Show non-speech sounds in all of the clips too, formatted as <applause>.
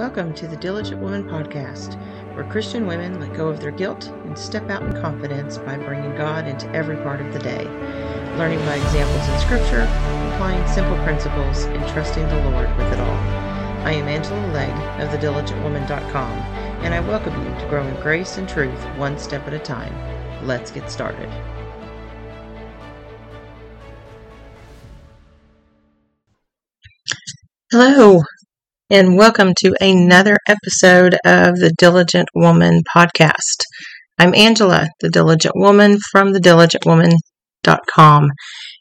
Welcome to the Diligent Woman Podcast, where Christian women let go of their guilt and step out in confidence by bringing God into every part of the day, learning by examples in Scripture, applying simple principles, and trusting the Lord with it all. I am Angela Legg of thediligentwoman.com, and I welcome you to grow in grace and truth one step at a time. Let's get started. Hello, and welcome to another episode of the Diligent Woman podcast. I'm Angela, the Diligent Woman from thediligentwoman.com,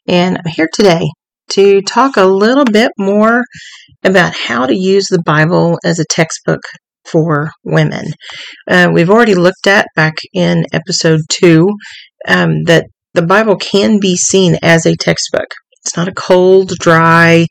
and I'm here today to talk a little bit more about how to use the Bible as a textbook for women. Uh, we've already looked at back in episode two um, that the Bible can be seen as a textbook. It's not a cold, dry,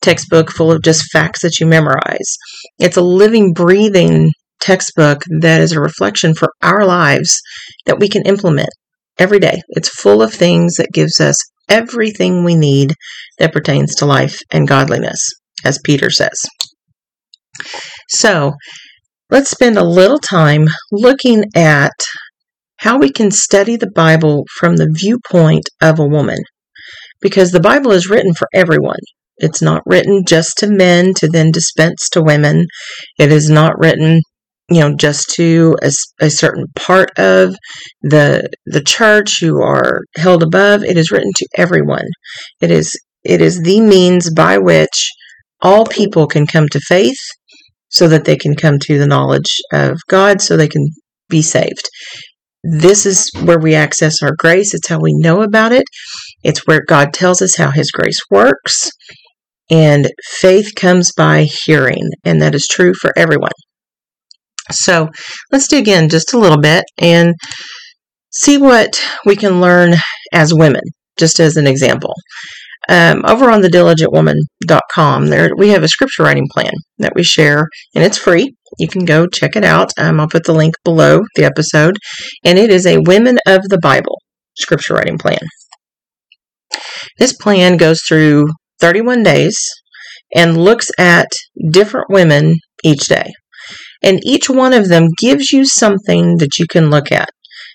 textbook full of just facts that you memorize. It's a living, breathing textbook that is a reflection for our lives that we can implement every day. It's full of things that gives us everything we need that pertains to life and godliness, as Peter says. So, let's spend a little time looking at how we can study the Bible from the viewpoint of a woman. Because the Bible is written for everyone. It's not written just to men to then dispense to women. It is not written, you know, just to a, a certain part of the the church who are held above. It is written to everyone. It is it is the means by which all people can come to faith so that they can come to the knowledge of God so they can be saved. This is where we access our grace. It's how we know about it. It's where God tells us how His grace works. And faith comes by hearing, and that is true for everyone. So let's dig in just a little bit and see what we can learn as women, just as an example. Um, over on the diligentwoman.com, there we have a scripture writing plan that we share, and it's free. You can go check it out. Um, I'll put the link below the episode, and it is a Women of the Bible scripture writing plan. This plan goes through 31 days and looks at different women each day. And each one of them gives you something that you can look at.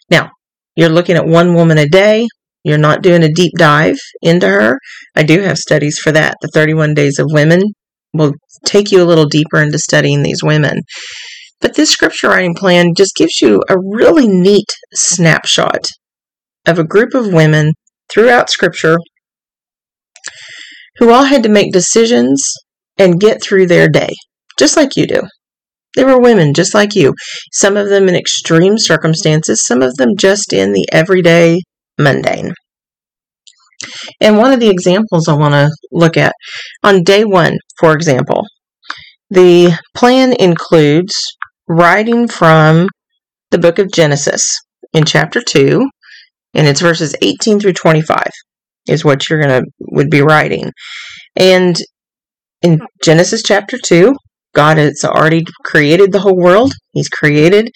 Now, you're looking at one woman a day. You're not doing a deep dive into her. I do have studies for that. The 31 Days of Women will take you a little deeper into studying these women. But this scripture writing plan just gives you a really neat snapshot of a group of women throughout scripture who all had to make decisions and get through their day, just like you do. They were women just like you, some of them in extreme circumstances, some of them just in the everyday mundane. And one of the examples I want to look at on day one, for example, the plan includes writing from the book of Genesis in chapter 2, and it's verses 18 through 25 is what you're going to would be writing. And in Genesis chapter 2, God has already created the whole world. He's created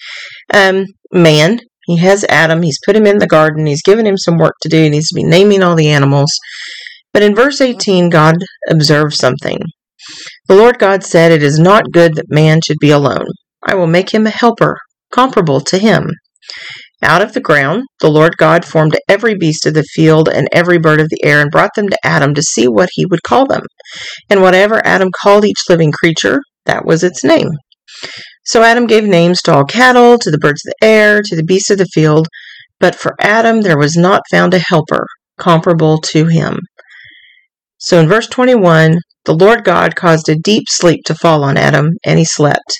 um, man. He has Adam. He's put him in the garden. He's given him some work to do. He needs to be naming all the animals. But in verse 18, God observes something. The Lord God said, It is not good that man should be alone. I will make him a helper comparable to him. Out of the ground, the Lord God formed every beast of the field and every bird of the air and brought them to Adam to see what he would call them. And whatever Adam called each living creature, that was its name. So Adam gave names to all cattle, to the birds of the air, to the beasts of the field. But for Adam there was not found a helper comparable to him. So in verse 21, the Lord God caused a deep sleep to fall on Adam, and he slept.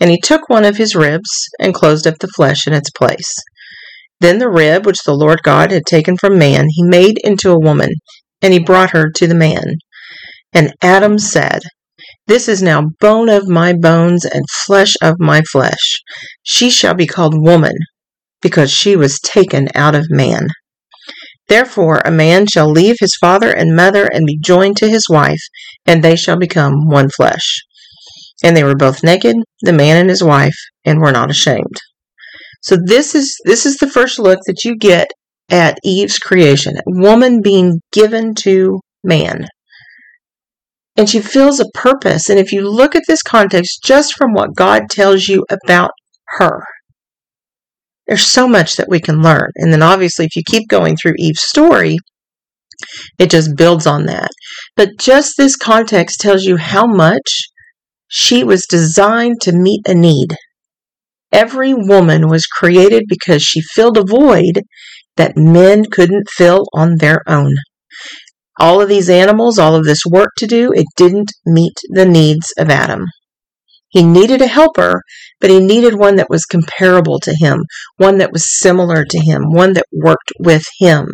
And he took one of his ribs and closed up the flesh in its place. Then the rib which the Lord God had taken from man, he made into a woman, and he brought her to the man. And Adam said, This is now bone of my bones and flesh of my flesh. She shall be called woman, because she was taken out of man. Therefore, a man shall leave his father and mother and be joined to his wife, and they shall become one flesh. And they were both naked, the man and his wife, and were not ashamed. So this is this is the first look that you get at Eve's creation, woman being given to man. and she feels a purpose. And if you look at this context just from what God tells you about her, there's so much that we can learn. And then obviously, if you keep going through Eve's story, it just builds on that. But just this context tells you how much she was designed to meet a need. Every woman was created because she filled a void that men couldn't fill on their own. All of these animals, all of this work to do, it didn't meet the needs of Adam. He needed a helper, but he needed one that was comparable to him, one that was similar to him, one that worked with him.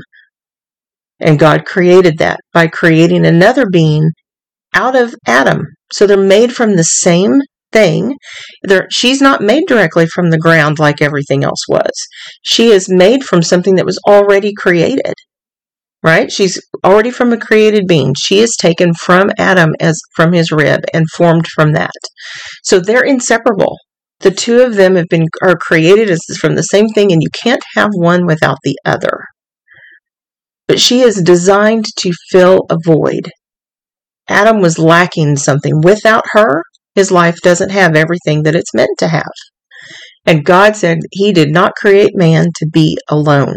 And God created that by creating another being out of Adam. So they're made from the same thing. They're, she's not made directly from the ground like everything else was. She is made from something that was already created. Right? She's already from a created being. She is taken from Adam as from his rib and formed from that. So they're inseparable. The two of them have been are created as from the same thing and you can't have one without the other. But she is designed to fill a void. Adam was lacking something. Without her, his life doesn't have everything that it's meant to have. And God said he did not create man to be alone.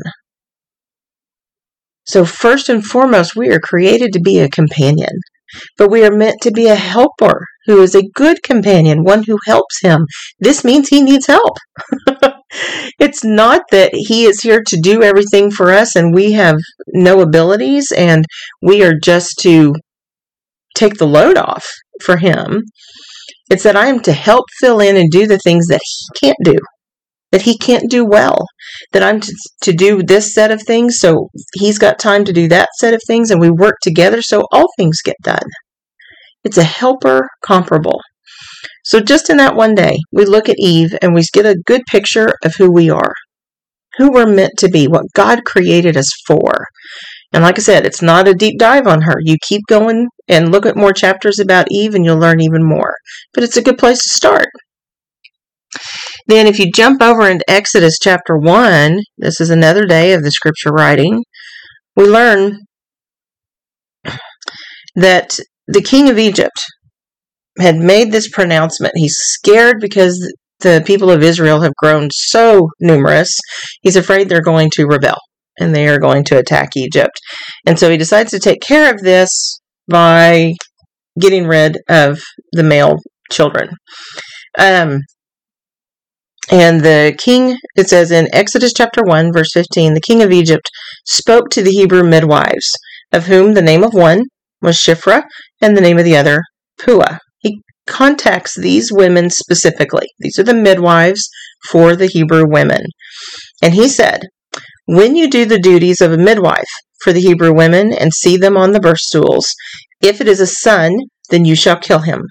So, first and foremost, we are created to be a companion, but we are meant to be a helper who is a good companion, one who helps him. This means he needs help. <laughs> it's not that he is here to do everything for us and we have no abilities and we are just to take the load off for him. It's that I am to help fill in and do the things that he can't do, that he can't do well, that I'm to, to do this set of things so he's got time to do that set of things and we work together so all things get done. It's a helper comparable. So just in that one day, we look at Eve and we get a good picture of who we are, who we're meant to be, what God created us for. And like I said, it's not a deep dive on her. You keep going and look at more chapters about Eve and you'll learn even more. But it's a good place to start. Then, if you jump over into Exodus chapter 1, this is another day of the scripture writing, we learn that the king of Egypt had made this pronouncement. He's scared because the people of Israel have grown so numerous. He's afraid they're going to rebel and they are going to attack Egypt. And so he decides to take care of this by getting rid of the male children. Um, and the king, it says in Exodus chapter 1, verse 15, the king of Egypt spoke to the Hebrew midwives, of whom the name of one was Shiphrah and the name of the other Puah. He contacts these women specifically. These are the midwives for the Hebrew women. And he said, when you do the duties of a midwife for the Hebrew women and see them on the birth stools, if it is a son, then you shall kill him.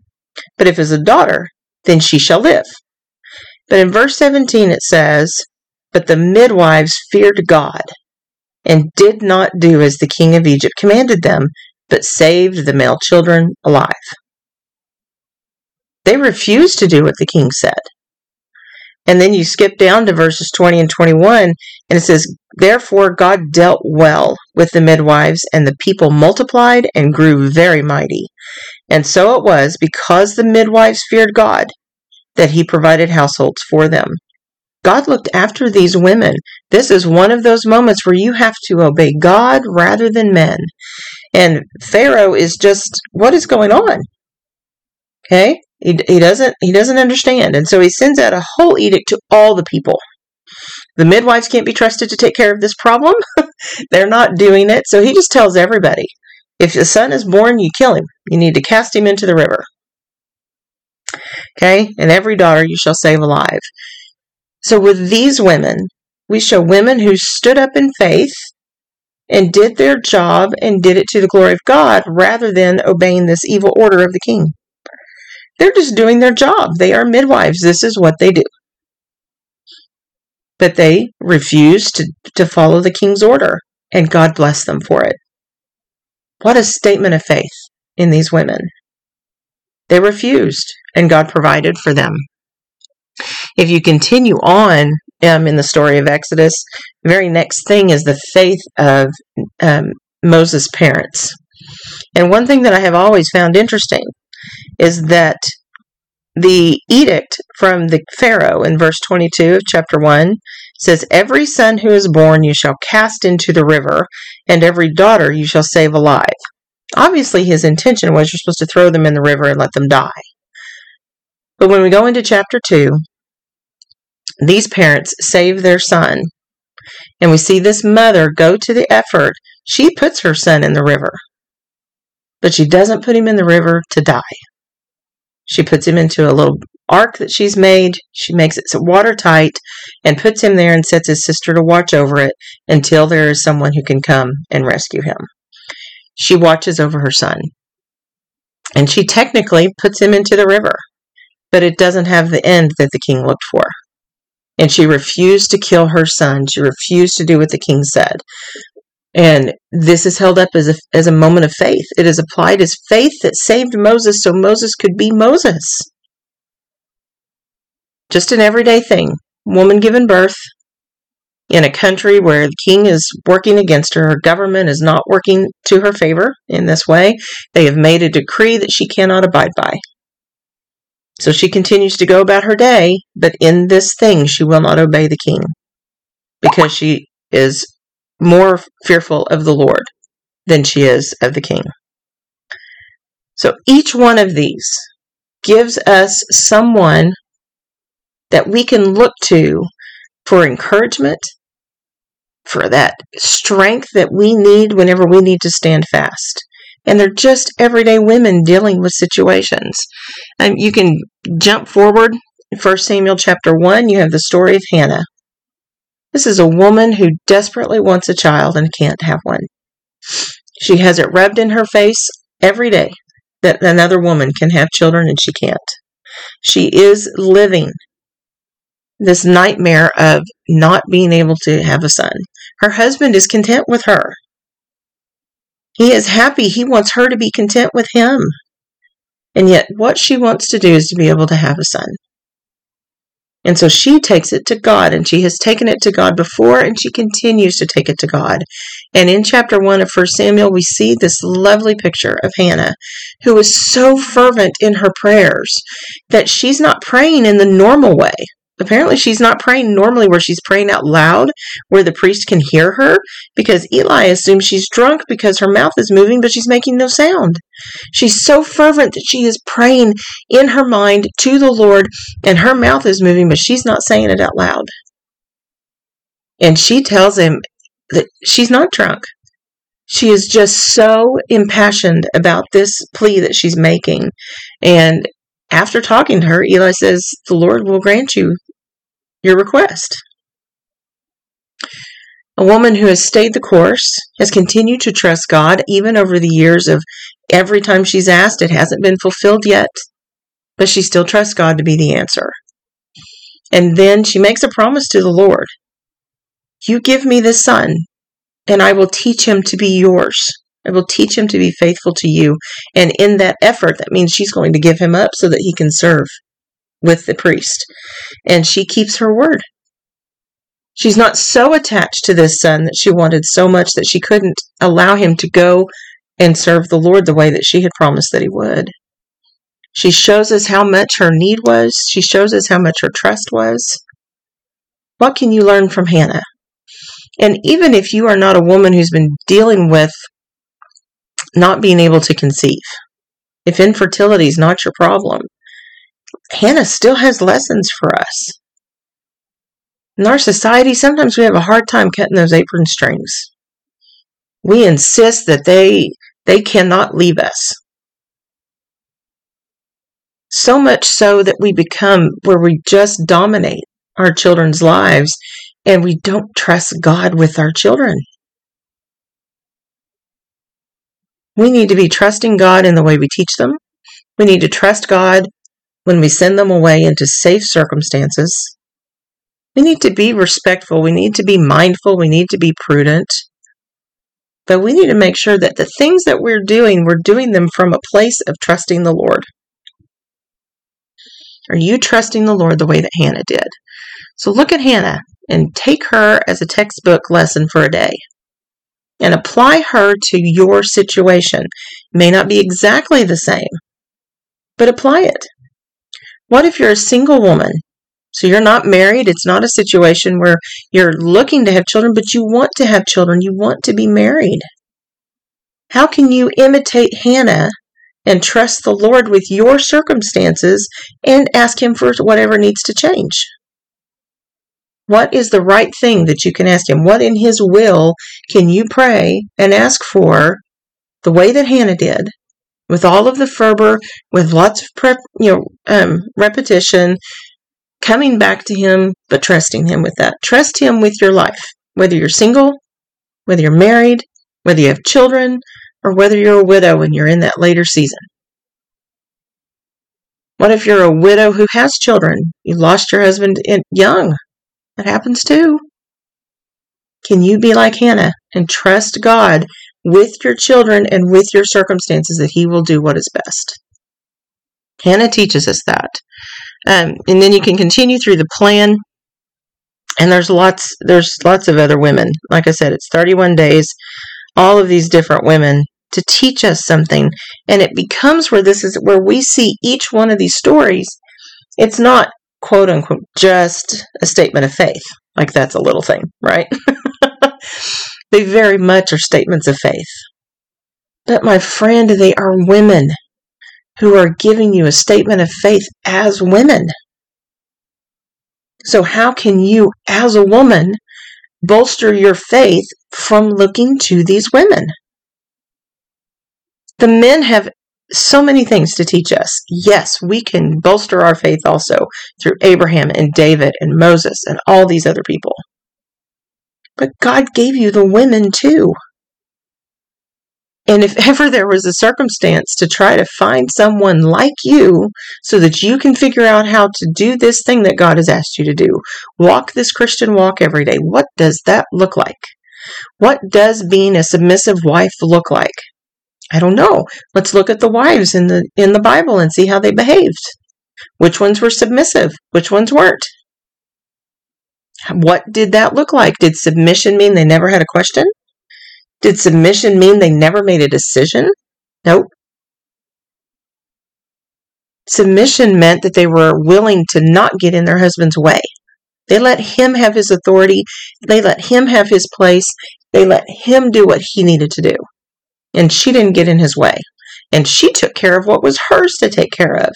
But if it is a daughter, then she shall live. But in verse 17 it says, But the midwives feared God and did not do as the king of Egypt commanded them, but saved the male children alive. They refused to do what the king said. And then you skip down to verses 20 and 21, and it says, Therefore God dealt well with the midwives, and the people multiplied and grew very mighty. And so it was, because the midwives feared God, that he provided households for them. God looked after these women. This is one of those moments where you have to obey God rather than men. And Pharaoh is just, what is going on? Okay? He, he doesn't he doesn't understand, and so he sends out a whole edict to all the people. The midwives can't be trusted to take care of this problem. <laughs> They're not doing it, so he just tells everybody: if the son is born, you kill him. You need to cast him into the river. Okay, and every daughter you shall save alive. So with these women, we show women who stood up in faith and did their job and did it to the glory of God rather than obeying this evil order of the king. They're just doing their job. They are midwives. This is what they do. But they refuse to, to follow the king's order, and God bless them for it. What a statement of faith in these women. They refused, and God provided for them. If you continue on um, in the story of Exodus, the very next thing is the faith of um, Moses' parents. And one thing that I have always found interesting is that the edict from the Pharaoh in verse 22 of chapter 1 says, Every son who is born you shall cast into the river, and every daughter you shall save alive. Obviously, his intention was you're supposed to throw them in the river and let them die. But when we go into chapter 2, these parents save their son. And we see this mother go to the effort. She puts her son in the river, but she doesn't put him in the river to die. She puts him into a little ark that she's made. She makes it watertight and puts him there and sets his sister to watch over it until there is someone who can come and rescue him. She watches over her son. And she technically puts him into the river, but it doesn't have the end that the king looked for. And she refused to kill her son. She refused to do what the king said. And this is held up as a, as a moment of faith. It is applied as faith that saved Moses so Moses could be Moses. Just an everyday thing. Woman given birth in a country where the king is working against her, her government is not working to her favor in this way. They have made a decree that she cannot abide by. So she continues to go about her day, but in this thing she will not obey the king because she is more fearful of the Lord than she is of the king. So each one of these gives us someone that we can look to for encouragement, for that strength that we need whenever we need to stand fast and they're just everyday women dealing with situations. And you can jump forward. 1 Samuel chapter 1, you have the story of Hannah. This is a woman who desperately wants a child and can't have one. She has it rubbed in her face every day that another woman can have children and she can't. She is living this nightmare of not being able to have a son. Her husband is content with her. He is happy. He wants her to be content with him. And yet, what she wants to do is to be able to have a son. And so she takes it to God, and she has taken it to God before, and she continues to take it to God. And in chapter 1 of 1 Samuel, we see this lovely picture of Hannah, who is so fervent in her prayers that she's not praying in the normal way apparently she's not praying normally where she's praying out loud where the priest can hear her because Eli assumes she's drunk because her mouth is moving but she's making no sound. She's so fervent that she is praying in her mind to the Lord and her mouth is moving but she's not saying it out loud. And she tells him that she's not drunk. She is just so impassioned about this plea that she's making. And after talking to her, Eli says, The Lord will grant you your request. A woman who has stayed the course, has continued to trust God even over the years of every time she's asked, it hasn't been fulfilled yet, but she still trusts God to be the answer. And then she makes a promise to the Lord You give me this son, and I will teach him to be yours. I will teach him to be faithful to you. And in that effort, that means she's going to give him up so that he can serve with the priest. And she keeps her word. She's not so attached to this son that she wanted so much that she couldn't allow him to go and serve the Lord the way that she had promised that he would. She shows us how much her need was. She shows us how much her trust was. What can you learn from Hannah? And even if you are not a woman who's been dealing with not being able to conceive, if infertility is not your problem, Hannah still has lessons for us. In our society, sometimes we have a hard time cutting those apron strings. We insist that they they cannot leave us. So much so that we become where we just dominate our children's lives and we don't trust God with our children. We need to be trusting God in the way we teach them. We need to trust God when we send them away into safe circumstances. We need to be respectful. We need to be mindful. We need to be prudent. But we need to make sure that the things that we're doing, we're doing them from a place of trusting the Lord. Are you trusting the Lord the way that Hannah did? So look at Hannah and take her as a textbook lesson for a day. and apply her to your situation. It may not be exactly the same, but apply it. What if you're a single woman? So you're not married. It's not a situation where you're looking to have children, but you want to have children. You want to be married. How can you imitate Hannah and trust the Lord with your circumstances and ask Him for whatever needs to change? What is the right thing that you can ask Him? What in His will can you pray and ask for the way that Hannah did, with all of the fervor, with lots of prep, you know, um, repetition, coming back to Him, but trusting Him with that. Trust Him with your life, whether you're single, whether you're married, whether you have children, or whether you're a widow and you're in that later season. What if you're a widow who has children? You lost your husband in young. That happens too. Can you be like Hannah and trust God with your children and with your circumstances that He will do what is best? Hannah teaches us that. Um, and then you can continue through the plan. And there's lots there's lots of other women. Like I said, it's 31 days. All of these different women to teach us something. And it becomes where this is where we see each one of these stories. It's not quote unquote just a statement of faith. Like that's a little thing, right? <laughs> they very much are statements of faith. But my friend, they are women who are giving you a statement of faith as women. So, how can you, as a woman, bolster your faith from looking to these women? The men have so many things to teach us. Yes, we can bolster our faith also through Abraham and David and Moses and all these other people. But God gave you the women too. And if ever there was a circumstance to try to find someone like you so that you can figure out how to do this thing that God has asked you to do, walk this Christian walk every day, what does that look like? What does being a submissive wife look like? I don't know. Let's look at the wives in the in the Bible and see how they behaved. Which ones were submissive? Which ones weren't? What did that look like? Did submission mean they never had a question? Did submission mean they never made a decision? Nope. Submission meant that they were willing to not get in their husband's way. They let him have his authority. They let him have his place. They let him do what he needed to do and she didn't get in his way. And she took care of what was hers to take care of.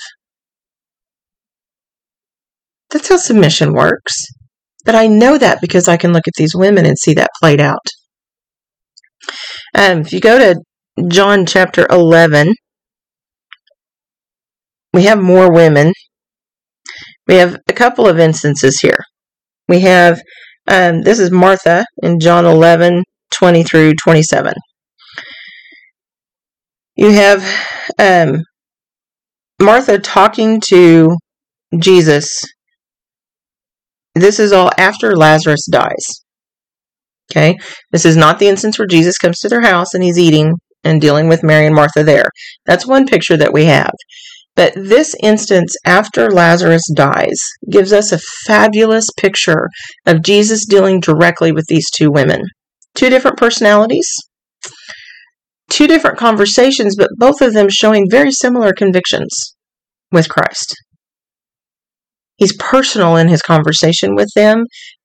That's how submission works. But I know that because I can look at these women and see that played out. Um, if you go to John chapter 11, we have more women. We have a couple of instances here. We have, um, this is Martha in John 11, 20 through 27. You have um, Martha talking to Jesus. This is all after Lazarus dies. Okay? This is not the instance where Jesus comes to their house and he's eating and dealing with Mary and Martha there. That's one picture that we have. But this instance after Lazarus dies gives us a fabulous picture of Jesus dealing directly with these two women. Two different personalities, two different conversations, but both of them showing very similar convictions with Christ. He's personal in his conversation with them,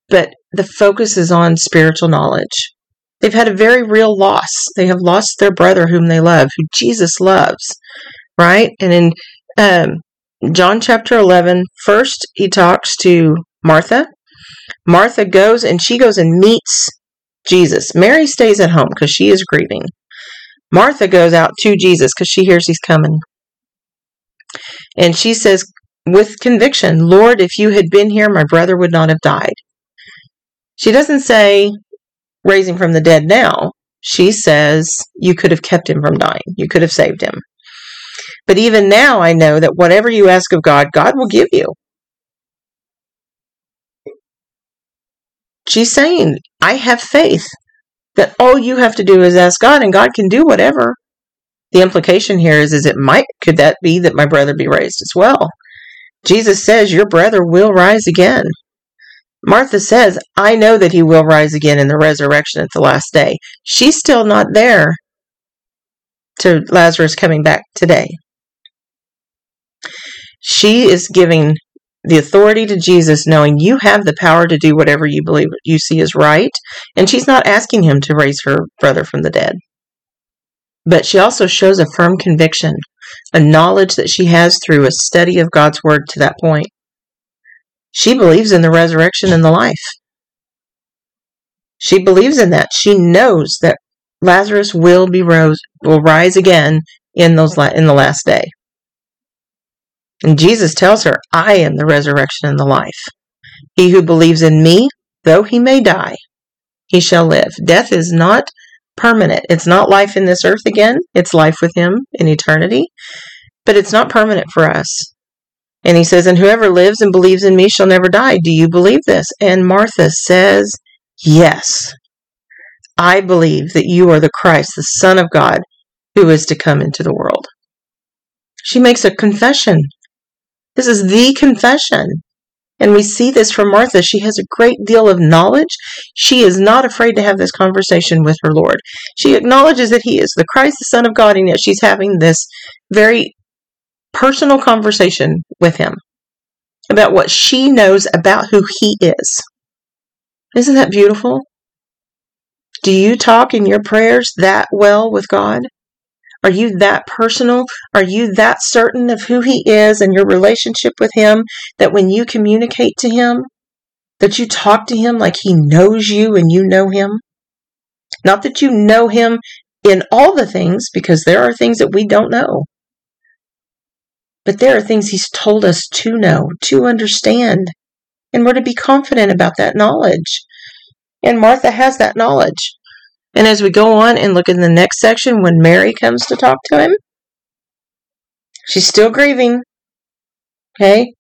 but the focus is on spiritual knowledge. They've had a very real loss. They have lost their brother whom they love, who Jesus loves, right? And in um, John chapter 11, first he talks to Martha. Martha goes and she goes and meets Jesus. Mary stays at home because she is grieving. Martha goes out to Jesus because she hears he's coming. And she says, with conviction, Lord, if you had been here, my brother would not have died. She doesn't say, raise him from the dead now. She says, you could have kept him from dying. You could have saved him. But even now, I know that whatever you ask of God, God will give you. She's saying, I have faith that all you have to do is ask God and God can do whatever. The implication here is, is it might, could that be that my brother be raised as well? Jesus says your brother will rise again. Martha says, I know that he will rise again in the resurrection at the last day. She's still not there to Lazarus coming back today. She is giving the authority to Jesus, knowing you have the power to do whatever you believe you see is right. And she's not asking him to raise her brother from the dead. But she also shows a firm conviction, a knowledge that she has through a study of God's word to that point. She believes in the resurrection and the life. She believes in that. She knows that Lazarus will be rose will rise again in those la- in the last day. And Jesus tells her, I am the resurrection and the life. He who believes in me, though he may die, he shall live. Death is not permanent. It's not life in this earth again, it's life with him in eternity, but it's not permanent for us. And he says, And whoever lives and believes in me shall never die. Do you believe this? And Martha says, Yes. I believe that you are the Christ, the Son of God, who is to come into the world. She makes a confession this is the confession. And we see this from Martha. She has a great deal of knowledge. She is not afraid to have this conversation with her Lord. She acknowledges that He is the Christ, the Son of God, and yet she's having this very personal conversation with Him about what she knows about who He is. Isn't that beautiful? Do you talk in your prayers that well with God? Are you that personal? Are you that certain of who He is and your relationship with Him that when you communicate to Him, that you talk to Him like He knows you and you know Him? Not that you know Him in all the things, because there are things that we don't know. But there are things He's told us to know, to understand, and we're to be confident about that knowledge. And Martha has that knowledge. And as we go on and look in the next section, when Mary comes to talk to him, she's still grieving. Okay?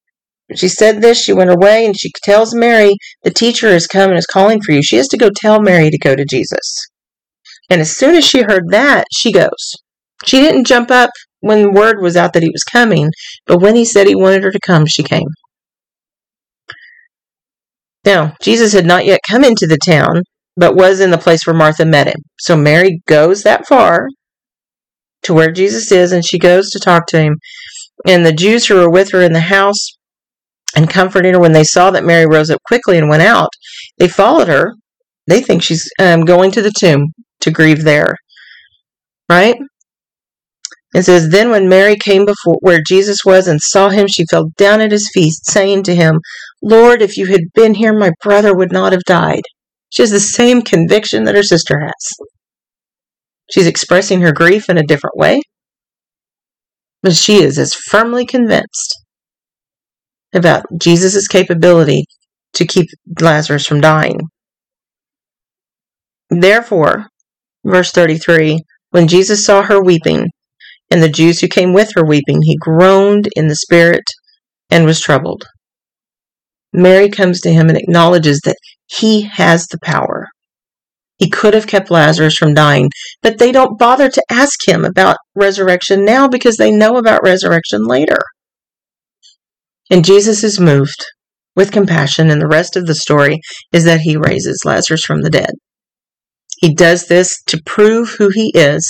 She said this, she went away, and she tells Mary, the teacher has come and is calling for you. She has to go tell Mary to go to Jesus. And as soon as she heard that, she goes. She didn't jump up when word was out that he was coming, but when he said he wanted her to come, she came. Now, Jesus had not yet come into the town, but was in the place where Martha met him. So Mary goes that far to where Jesus is, and she goes to talk to him. And the Jews who were with her in the house and comforted her when they saw that Mary rose up quickly and went out, they followed her. They think she's um, going to the tomb to grieve there. Right? It says, Then when Mary came before where Jesus was and saw him, she fell down at his feet, saying to him, Lord, if you had been here, my brother would not have died. She has the same conviction that her sister has. She's expressing her grief in a different way, but she is as firmly convinced about Jesus' capability to keep Lazarus from dying. Therefore, verse 33 when Jesus saw her weeping, and the Jews who came with her weeping, he groaned in the spirit and was troubled. Mary comes to him and acknowledges that he has the power. He could have kept Lazarus from dying, but they don't bother to ask him about resurrection now because they know about resurrection later. And Jesus is moved with compassion, and the rest of the story is that he raises Lazarus from the dead. He does this to prove who he is,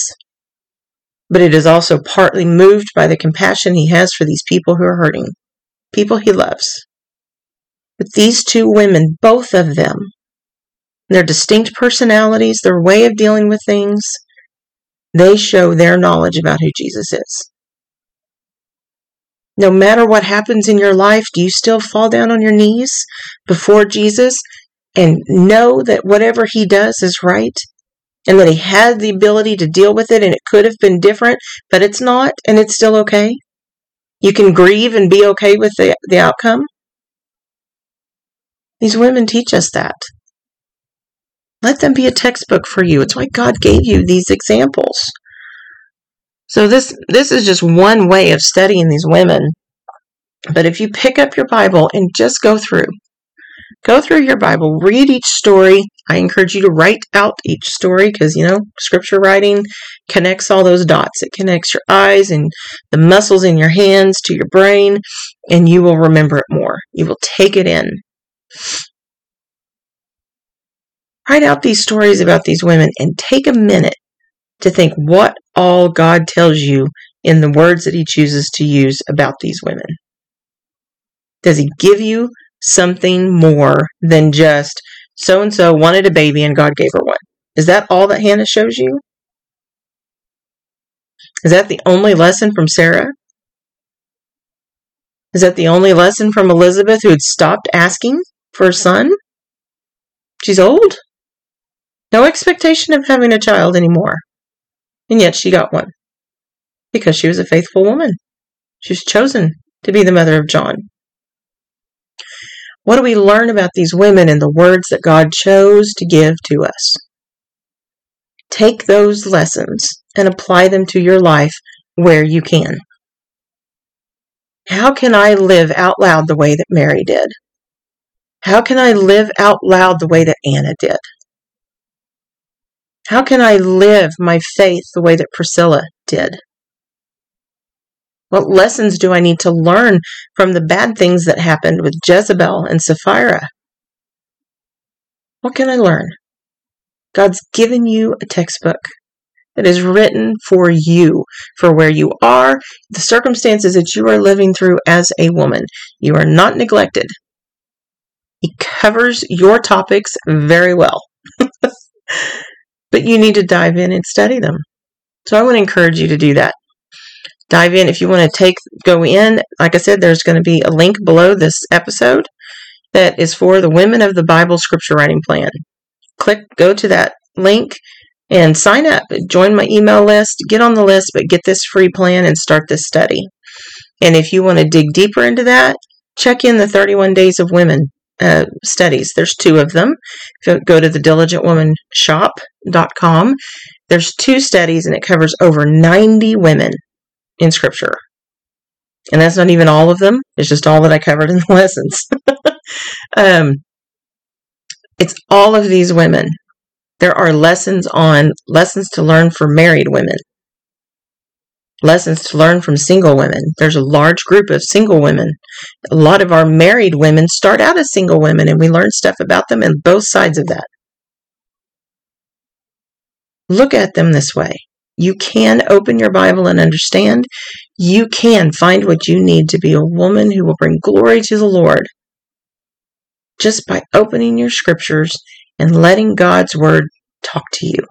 but it is also partly moved by the compassion he has for these people who are hurting, people he loves. But these two women, both of them, their distinct personalities, their way of dealing with things, they show their knowledge about who Jesus is. No matter what happens in your life, do you still fall down on your knees before Jesus and know that whatever he does is right? And that he had the ability to deal with it and it could have been different, but it's not and it's still okay? You can grieve and be okay with the, the outcome? These women teach us that. Let them be a textbook for you. It's why God gave you these examples. So this this is just one way of studying these women. But if you pick up your Bible and just go through, go through your Bible, read each story. I encourage you to write out each story because you know scripture writing connects all those dots. It connects your eyes and the muscles in your hands to your brain, and you will remember it more. You will take it in. Write out these stories about these women and take a minute to think what all God tells you in the words that He chooses to use about these women. Does He give you something more than just so and so wanted a baby and God gave her one? Is that all that Hannah shows you? Is that the only lesson from Sarah? Is that the only lesson from Elizabeth who had stopped asking for a son? She's old. No expectation of having a child anymore. And yet she got one. Because she was a faithful woman. She was chosen to be the mother of John. What do we learn about these women and the words that God chose to give to us? Take those lessons and apply them to your life where you can. How can I live out loud the way that Mary did? How can I live out loud the way that Anna did? How can I live my faith the way that Priscilla did? What lessons do I need to learn from the bad things that happened with Jezebel and Sapphira? What can I learn? God's given you a textbook that is written for you, for where you are, the circumstances that you are living through as a woman. You are not neglected. He covers your topics very well. <laughs> but you need to dive in and study them. So I want to encourage you to do that. Dive in if you want to take go in. Like I said, there's going to be a link below this episode that is for the Women of the Bible Scripture Writing Plan. Click, go to that link and sign up. Join my email list, get on the list, but get this free plan and start this study. And if you want to dig deeper into that, check in the 31 Days of Women uh, studies. There's two of them. Go to the diligent diligentwomanshop.com. There's two studies and it covers over 90 women in scripture. And that's not even all of them. It's just all that I covered in the <laughs> lessons. <laughs> um, it's all of these women there are lessons on lessons to learn for married women, lessons to learn from single women. There's a large group of single women. A lot of our married women start out as single women, and we learn stuff about them and both sides of that. Look at them this way. You can open your Bible and understand. You can find what you need to be a woman who will bring glory to the Lord just by opening your scriptures and letting God's word talk to you.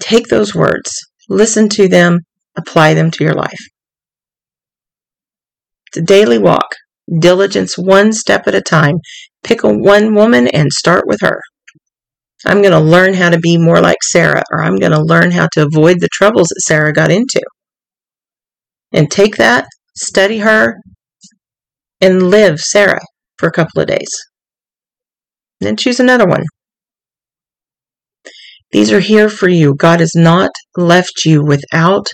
Take those words, listen to them, apply them to your life. It's a daily walk, diligence one step at a time. Pick a one woman and start with her. I'm going to learn how to be more like Sarah, or I'm going to learn how to avoid the troubles that Sarah got into. And take that, study her, and live Sarah for a couple of days. Then choose another one. These are here for you. God has not left you without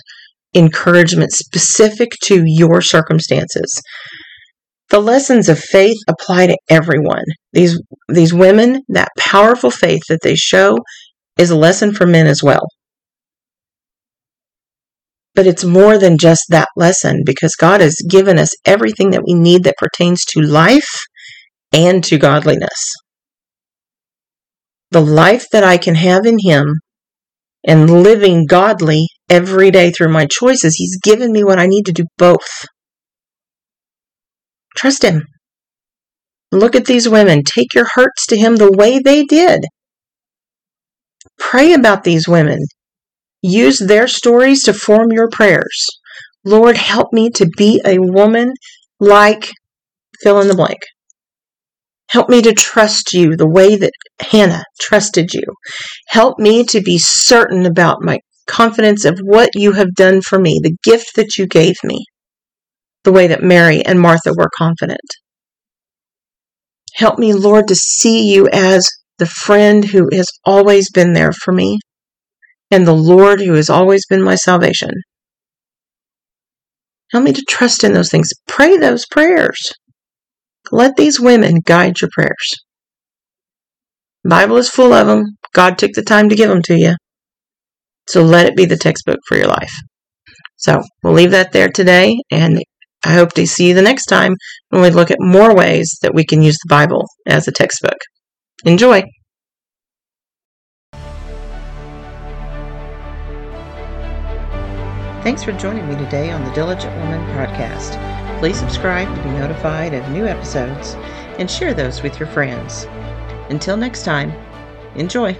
encouragement specific to your circumstances. The lessons of faith apply to everyone. These these women, that powerful faith that they show is a lesson for men as well. But it's more than just that lesson because God has given us everything that we need that pertains to life and to godliness the life that I can have in Him and living godly every day through my choices, He's given me what I need to do both. Trust Him. Look at these women. Take your hurts to Him the way they did. Pray about these women. Use their stories to form your prayers. Lord, help me to be a woman like fill in the blank. Help me to trust you the way that Hannah trusted you. Help me to be certain about my confidence of what you have done for me, the gift that you gave me, the way that Mary and Martha were confident. Help me, Lord, to see you as the friend who has always been there for me and the Lord who has always been my salvation. Help me to trust in those things. Pray those prayers. Let these women guide your prayers. The Bible is full of them. God took the time to give them to you. So let it be the textbook for your life. So we'll leave that there today, and I hope to see you the next time when we look at more ways that we can use the Bible as a textbook. Enjoy! Thanks for joining me today on the Diligent Woman podcast. Please subscribe to be notified of new episodes and share those with your friends. Until next time, enjoy.